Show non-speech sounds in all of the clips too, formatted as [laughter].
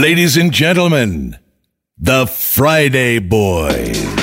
Ladies and gentlemen, the Friday Boys.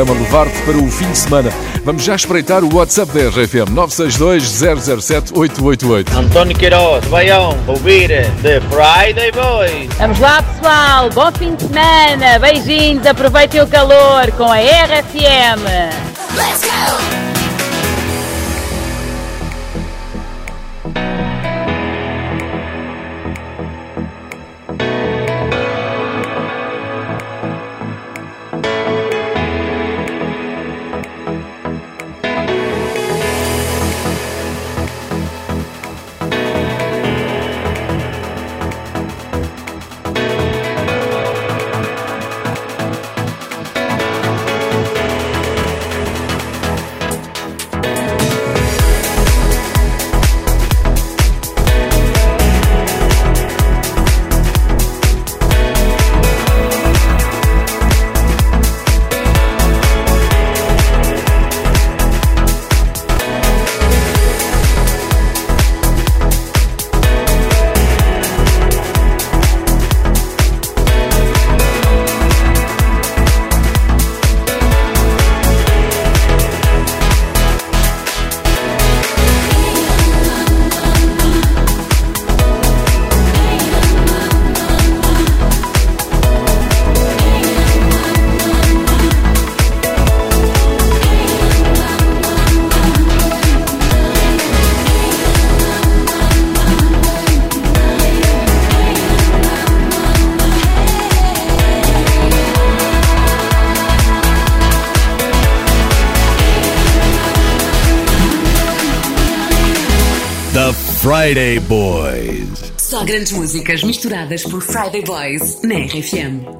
RFM a levar-te para o fim de semana. Vamos já espreitar o WhatsApp da RFM 962 007 888. António Queiroz, vaião, ouvir The Friday Boys. Vamos lá, pessoal, bom fim de semana, beijinhos, aproveitem o calor com a RFM. Friday Boys. Só grandes músicas misturadas por Friday Boys na RFM.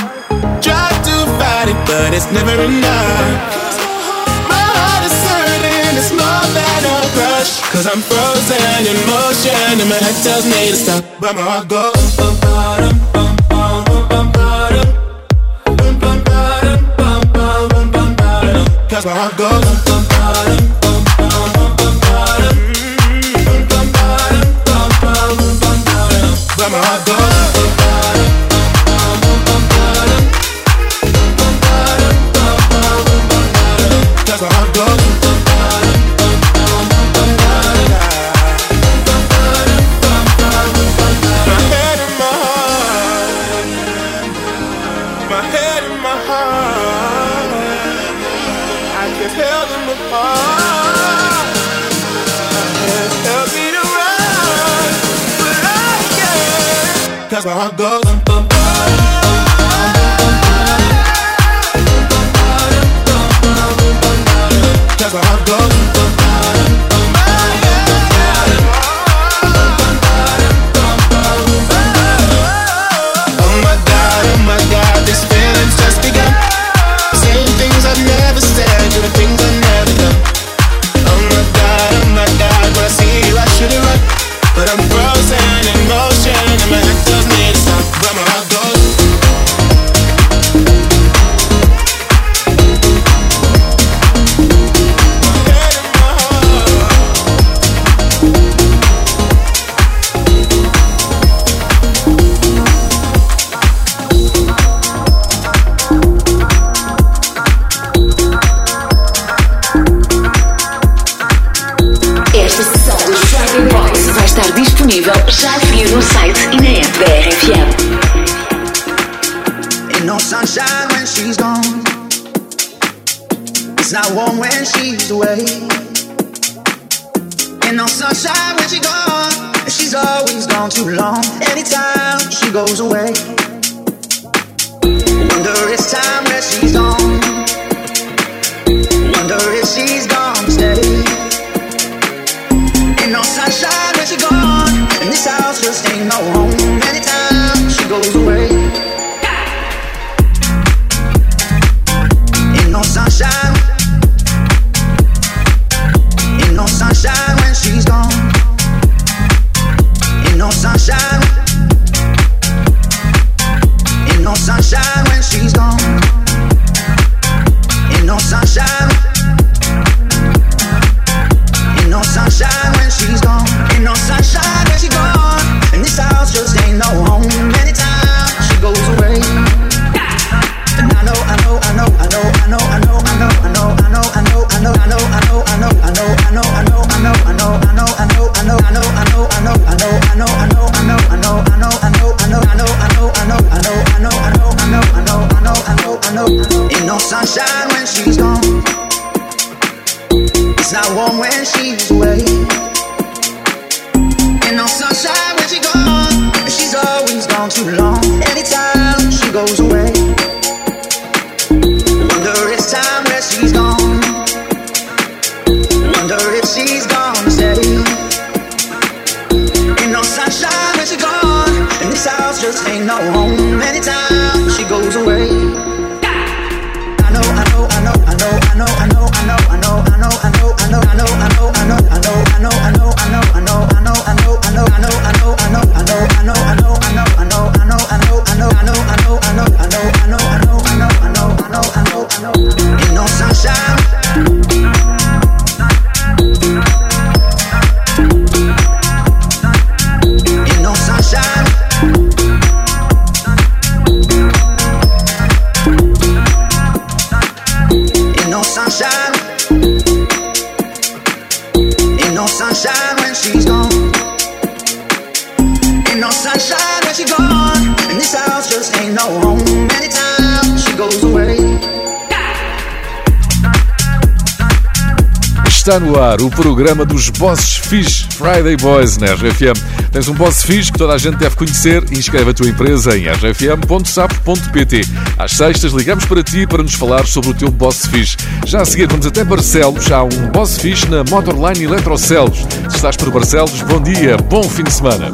it, but it's never enough. My heart is hurting, it's more than a crush. Cause I'm frozen in motion, and my head tells me to stop. But my heart goes. Bum, bottom, bum, bum, bum. Bum, bum, bum, bum, bum, bum. Cause my heart goes. Bum, bum, bum, bum, bum, bum. Bum, bum, bum, bum, bum, bum, my heart goes. that's where I go. Está no ar o programa dos Bosses Fish Friday Boys na RFM. Tens um boss fish que toda a gente deve conhecer inscreve a tua empresa em rfm.sap.pt. Às sextas ligamos para ti para nos falar sobre o teu boss fish. Já a seguir vamos até Barcelos, há um boss fish na Motorline Eletrocelos. Se estás por Barcelos, bom dia, bom fim de semana.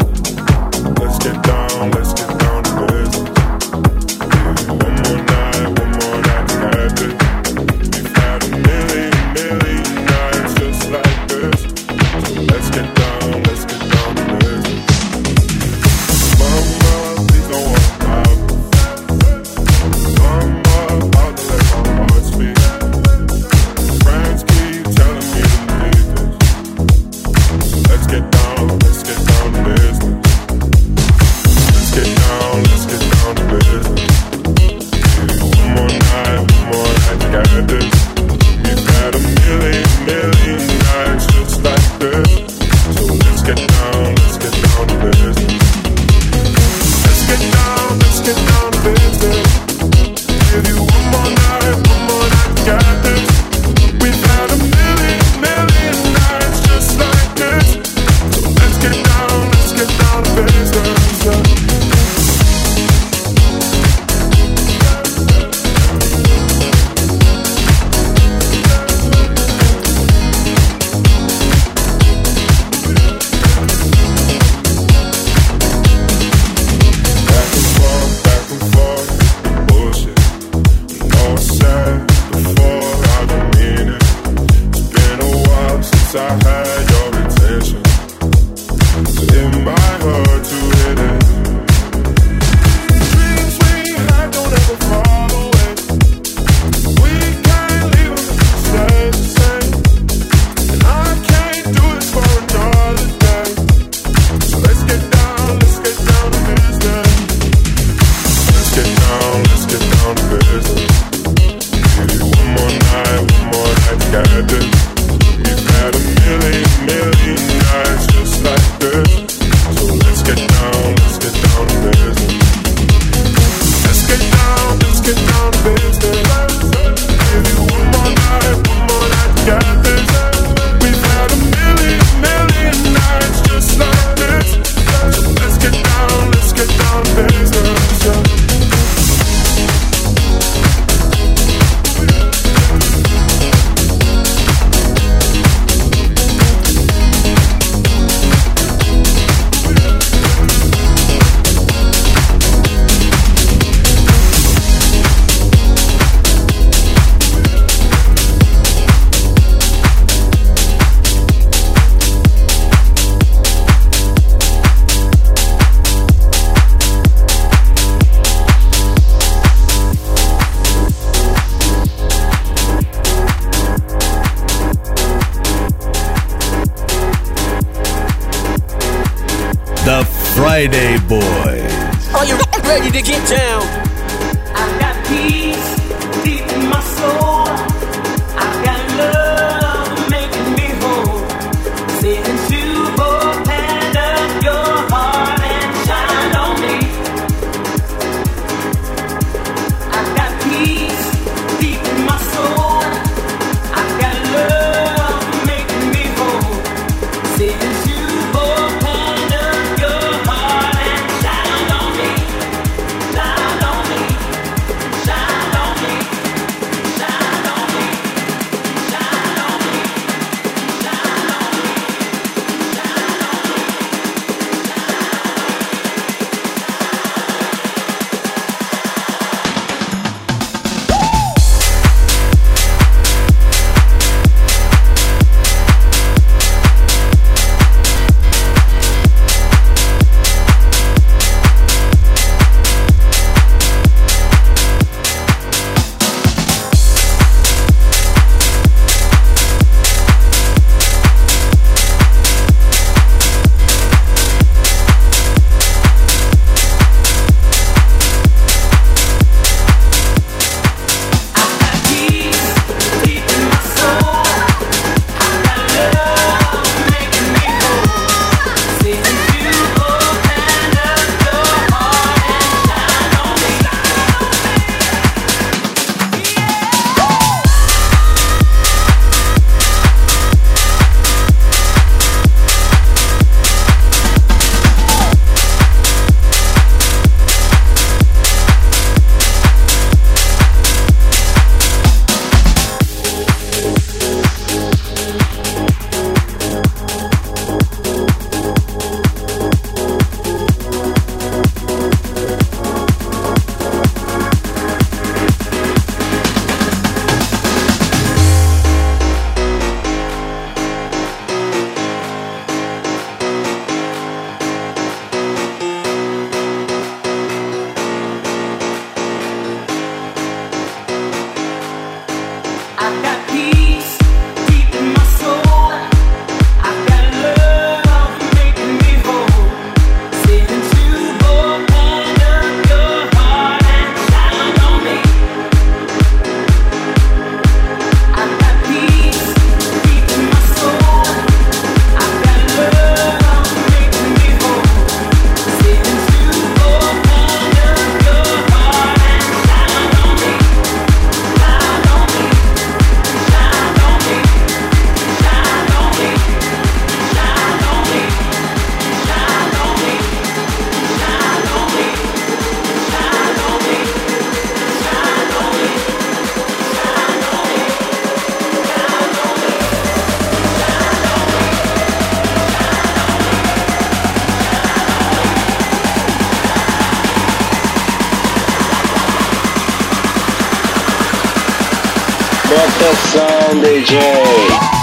the Sunday J.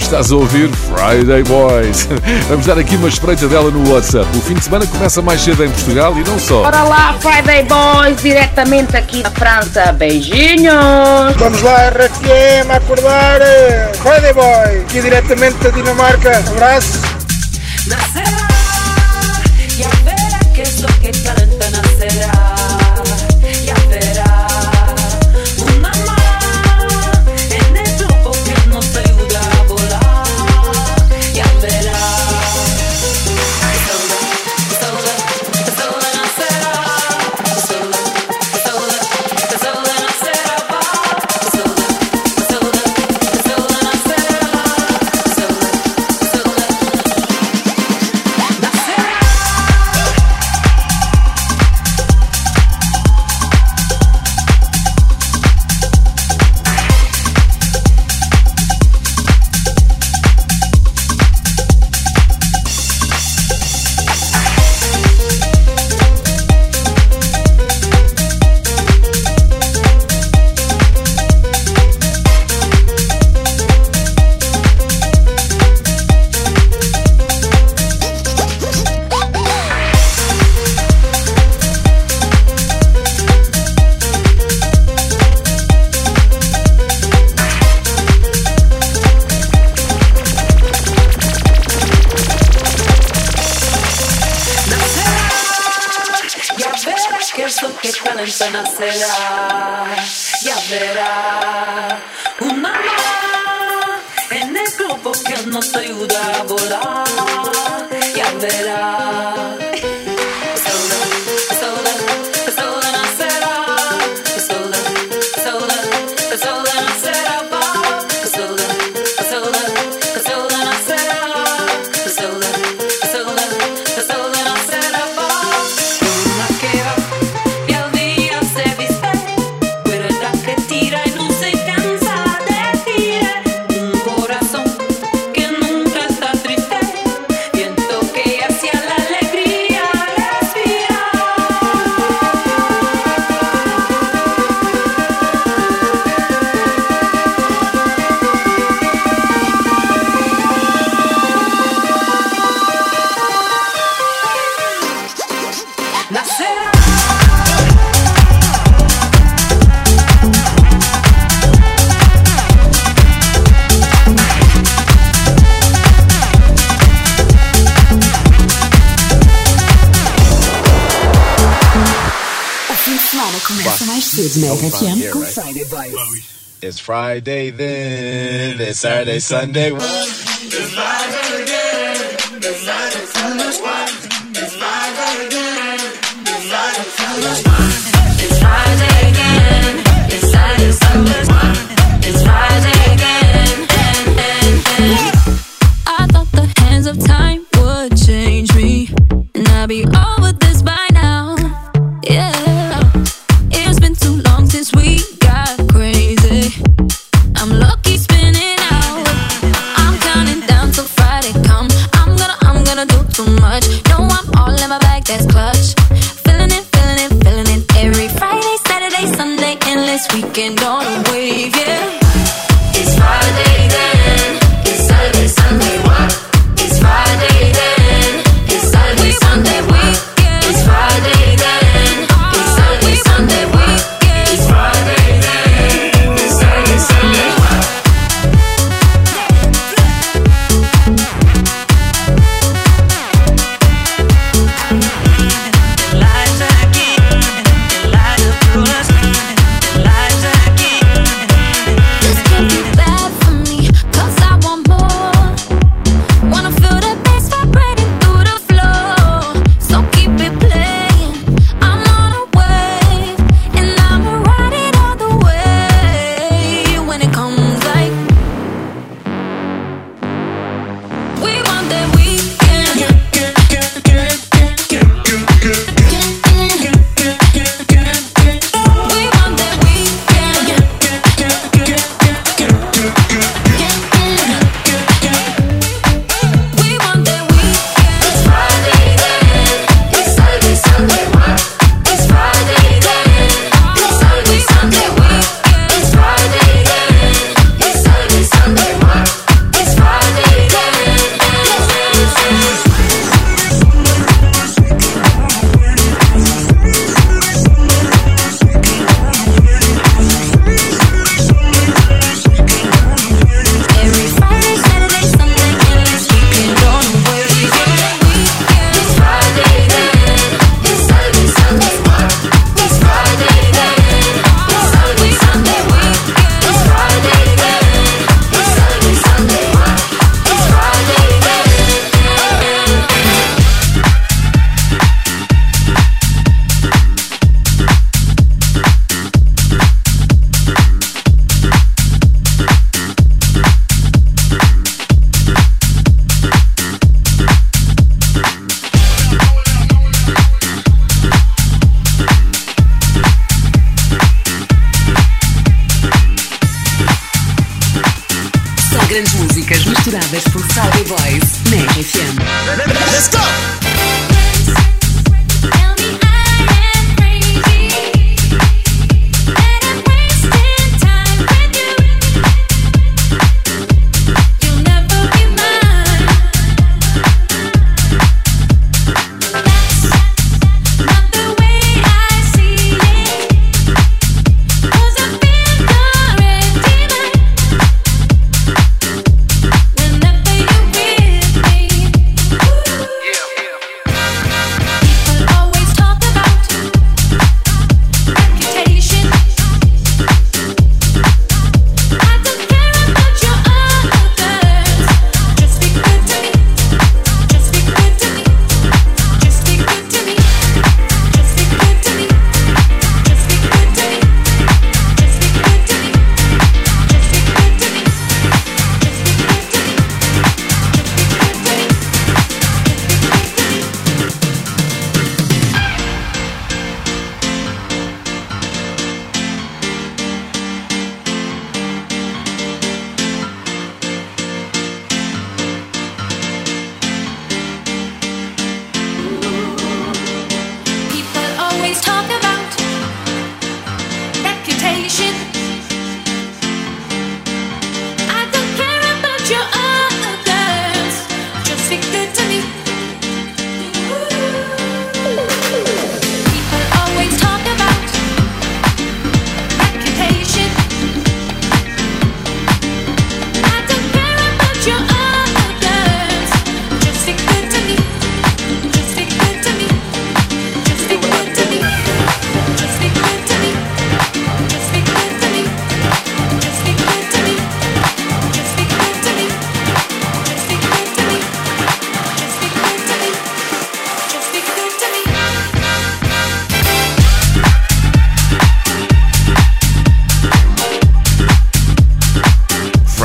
Estás a ouvir Friday Boys. [laughs] Vamos dar aqui uma espreita dela no WhatsApp. O fim de semana começa mais cedo em Portugal e não só. Bora lá, Friday Boys, diretamente aqui da França. Beijinhos. Vamos lá, RFM, a acordar. Friday Boys, aqui diretamente da Dinamarca. Abraço. Friday then, it's Saturday, Sunday. working on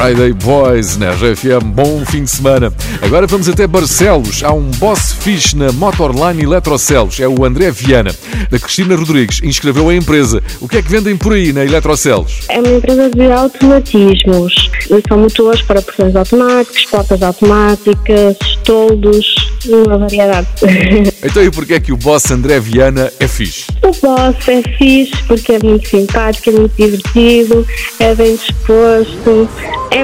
Friday Boys na RFM. Bom fim de semana. Agora vamos até Barcelos. Há um boss fixe na Motorline Eletrocelos. É o André Viana, da Cristina Rodrigues. Inscreveu a empresa. O que é que vendem por aí na Eletrocelos? É uma empresa de automatismos. São motores para portões automáticos, portas automáticas, toldos, uma variedade. [laughs] Então e porquê é que o boss André Viana é fixe? O boss é fixe porque é muito simpático, é muito divertido, é bem disposto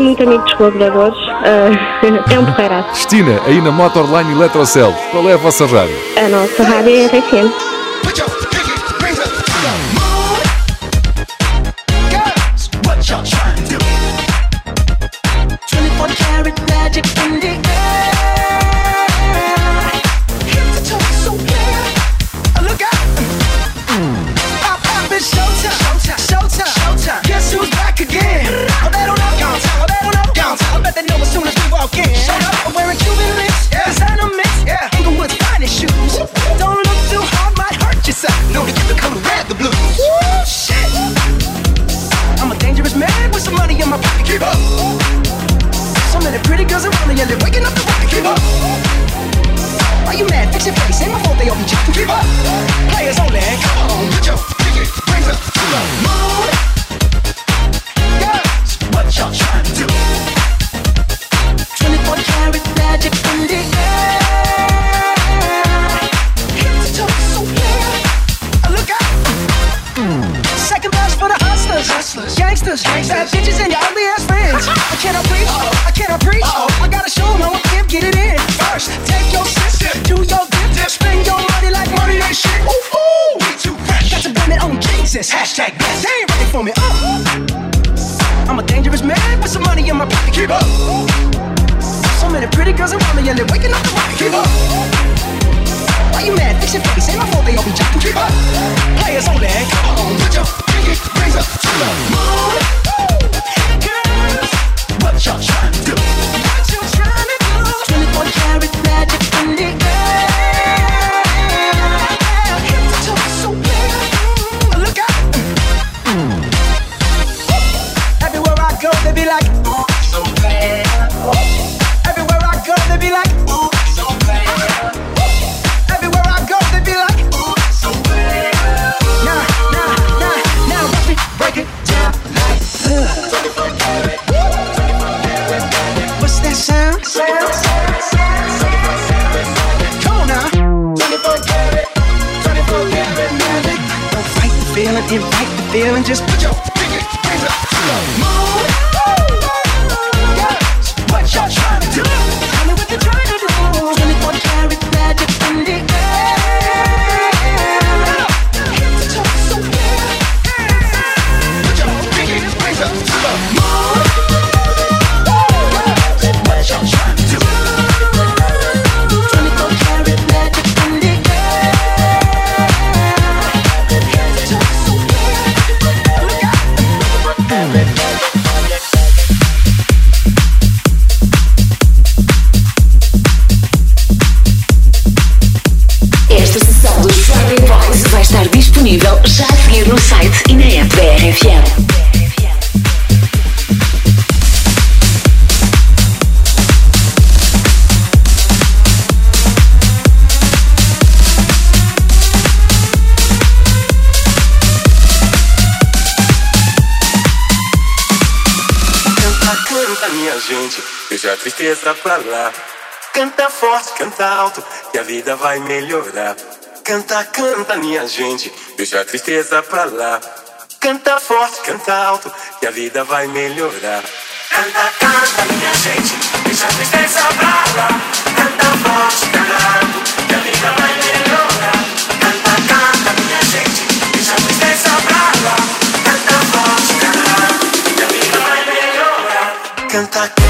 muito amigo dos colaboradores. Uh, [laughs] é um porreiraço. Cristina, aí na Motorline Eletrocell, qual é a vossa rádio? A nossa rádio é RFM. canta minha gente, deixa a tristeza pra lá. Canta forte, canta alto, que a vida vai melhorar. Canta, canta minha gente, deixa a tristeza pra lá. Canta forte, canta alto, que a vida vai melhorar. Canta, canta minha gente, deixa a tristeza pra lá. Canta forte, canta alto. cantar.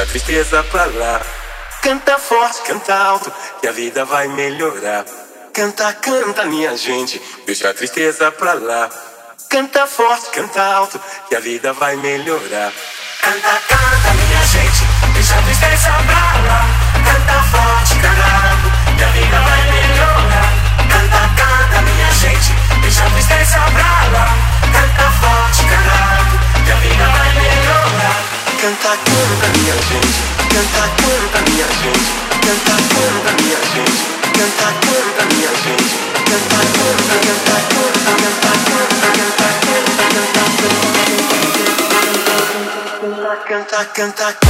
Deixa a tristeza pra lá. Canta forte, canta alto, que a vida vai melhorar. Canta, canta, minha gente, deixa a tristeza pra lá. Canta forte, canta alto, que a vida vai melhorar. Canta, canta, minha gente, deixa a tristeza pra lá. Canta forte, canta alto. cantar.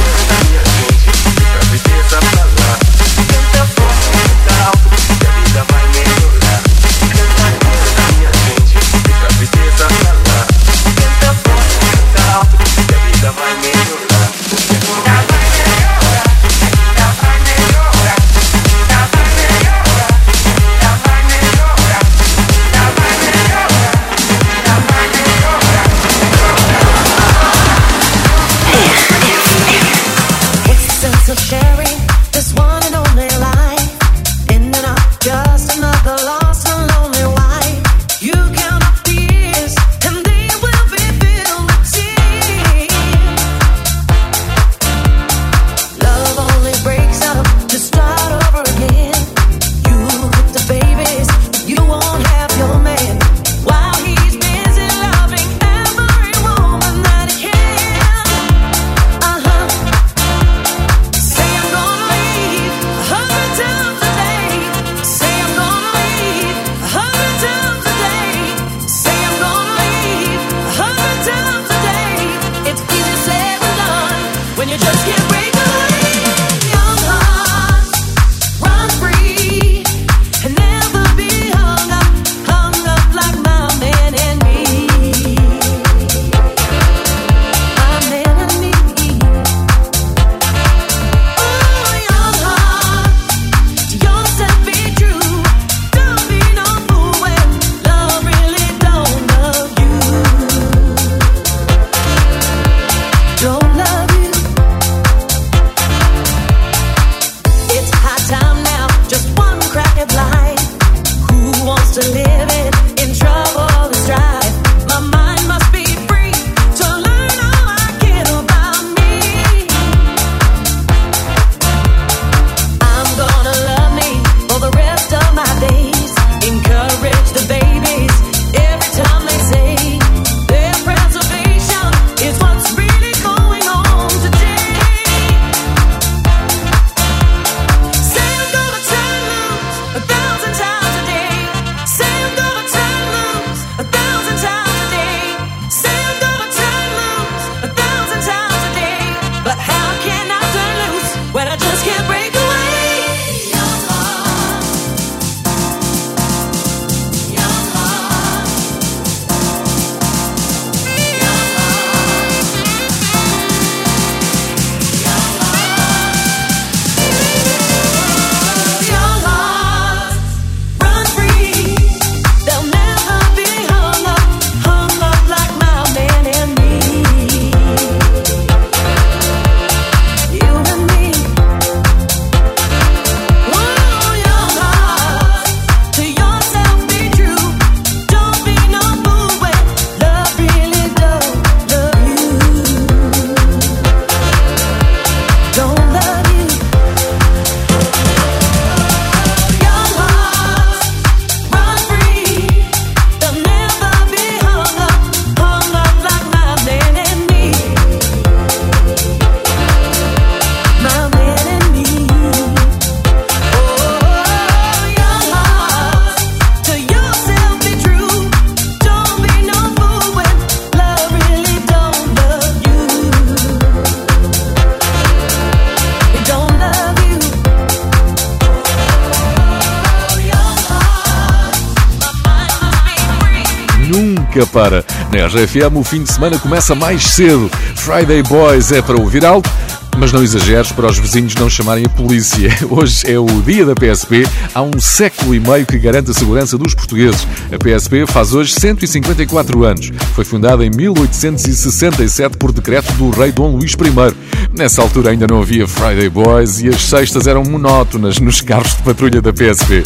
para. Na RFM o fim de semana começa mais cedo. Friday Boys é para ouvir alto. Mas não exageres para os vizinhos não chamarem a polícia. [laughs] Hoje é o dia da PSP. Há um século e meio que garante a segurança dos portugueses. A PSP faz hoje 154 anos. Foi fundada em 1867 por decreto do rei Dom Luís I. Nessa altura ainda não havia Friday Boys e as sextas eram monótonas nos carros de patrulha da PSP.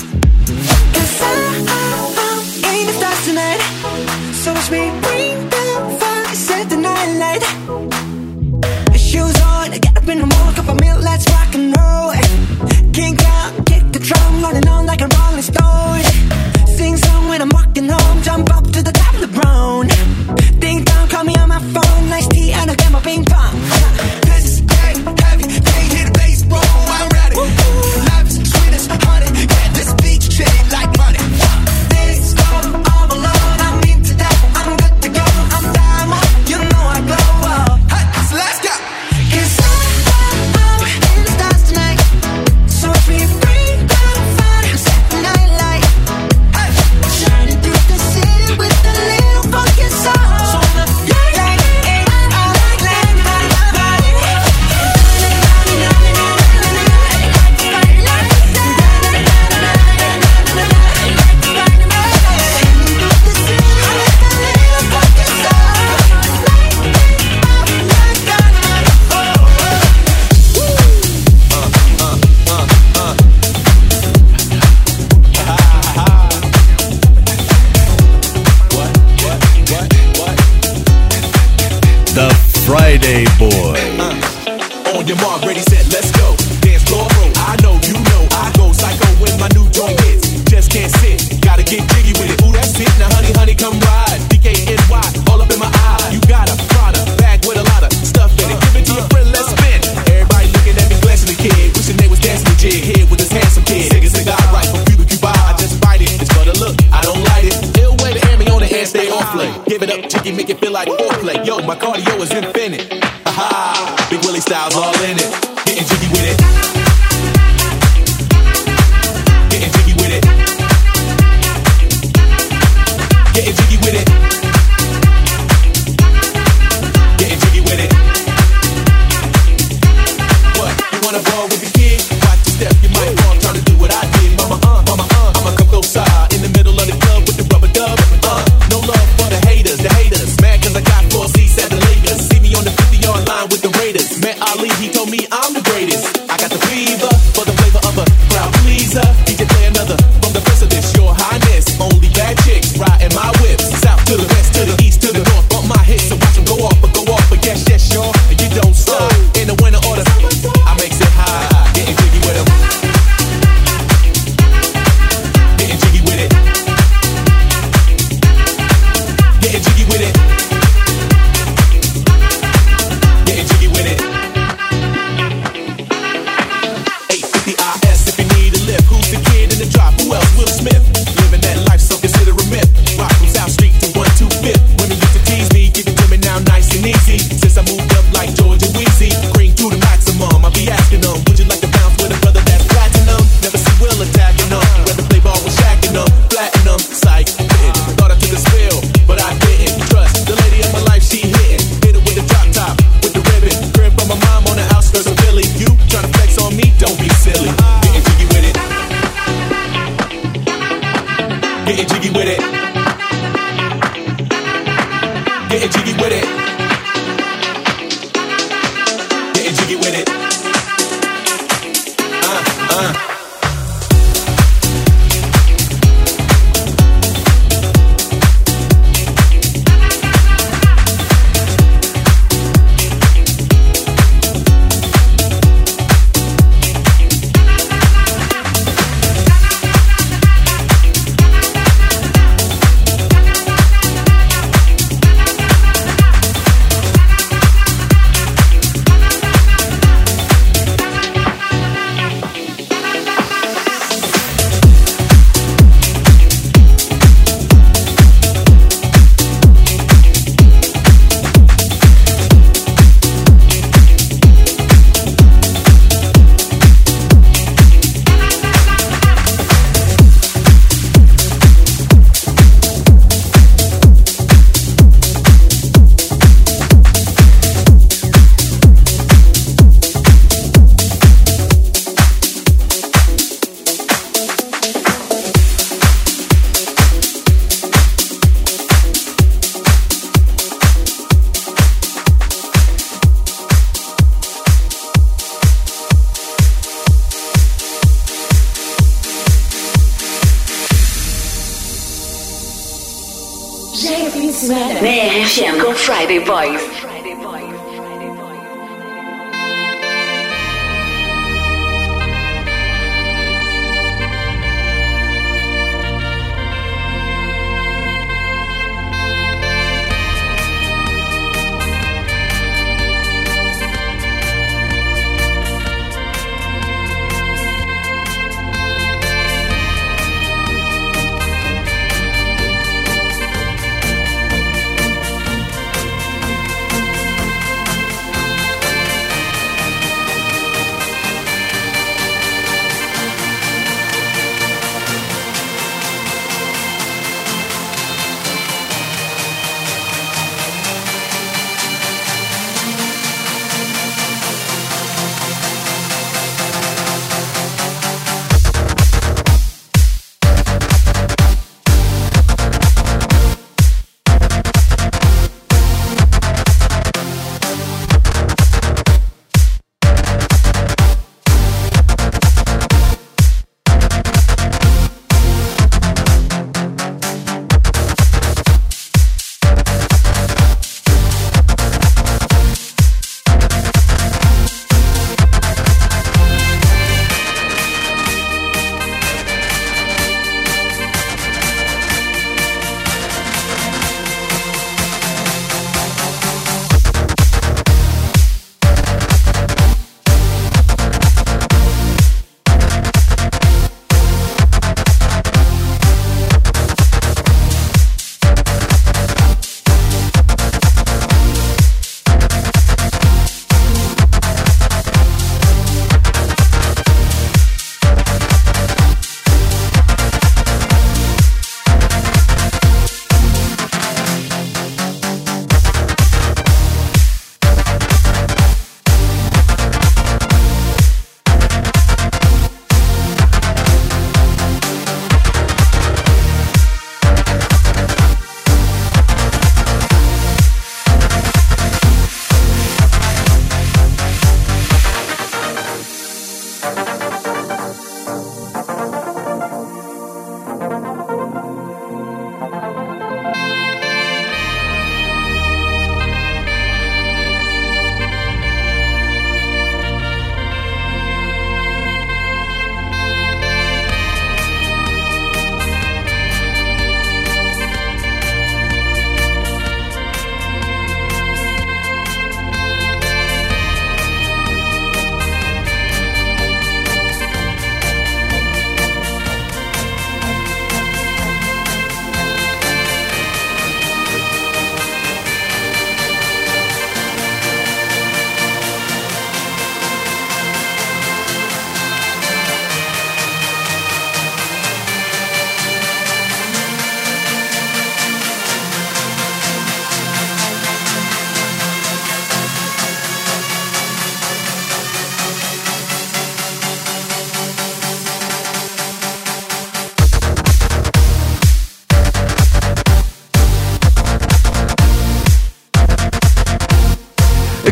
gonna go.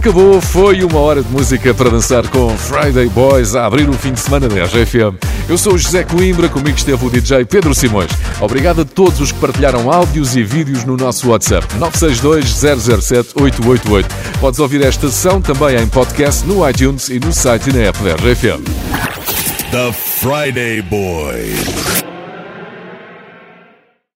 Acabou, foi uma hora de música para dançar com Friday Boys a abrir o fim de semana da RGFM. Eu sou o José Coimbra, comigo esteve o DJ Pedro Simões. Obrigado a todos os que partilharam áudios e vídeos no nosso WhatsApp 962 007 888. Podes ouvir esta sessão também em podcast no iTunes e no site e na app da RGFM. The Friday Boys.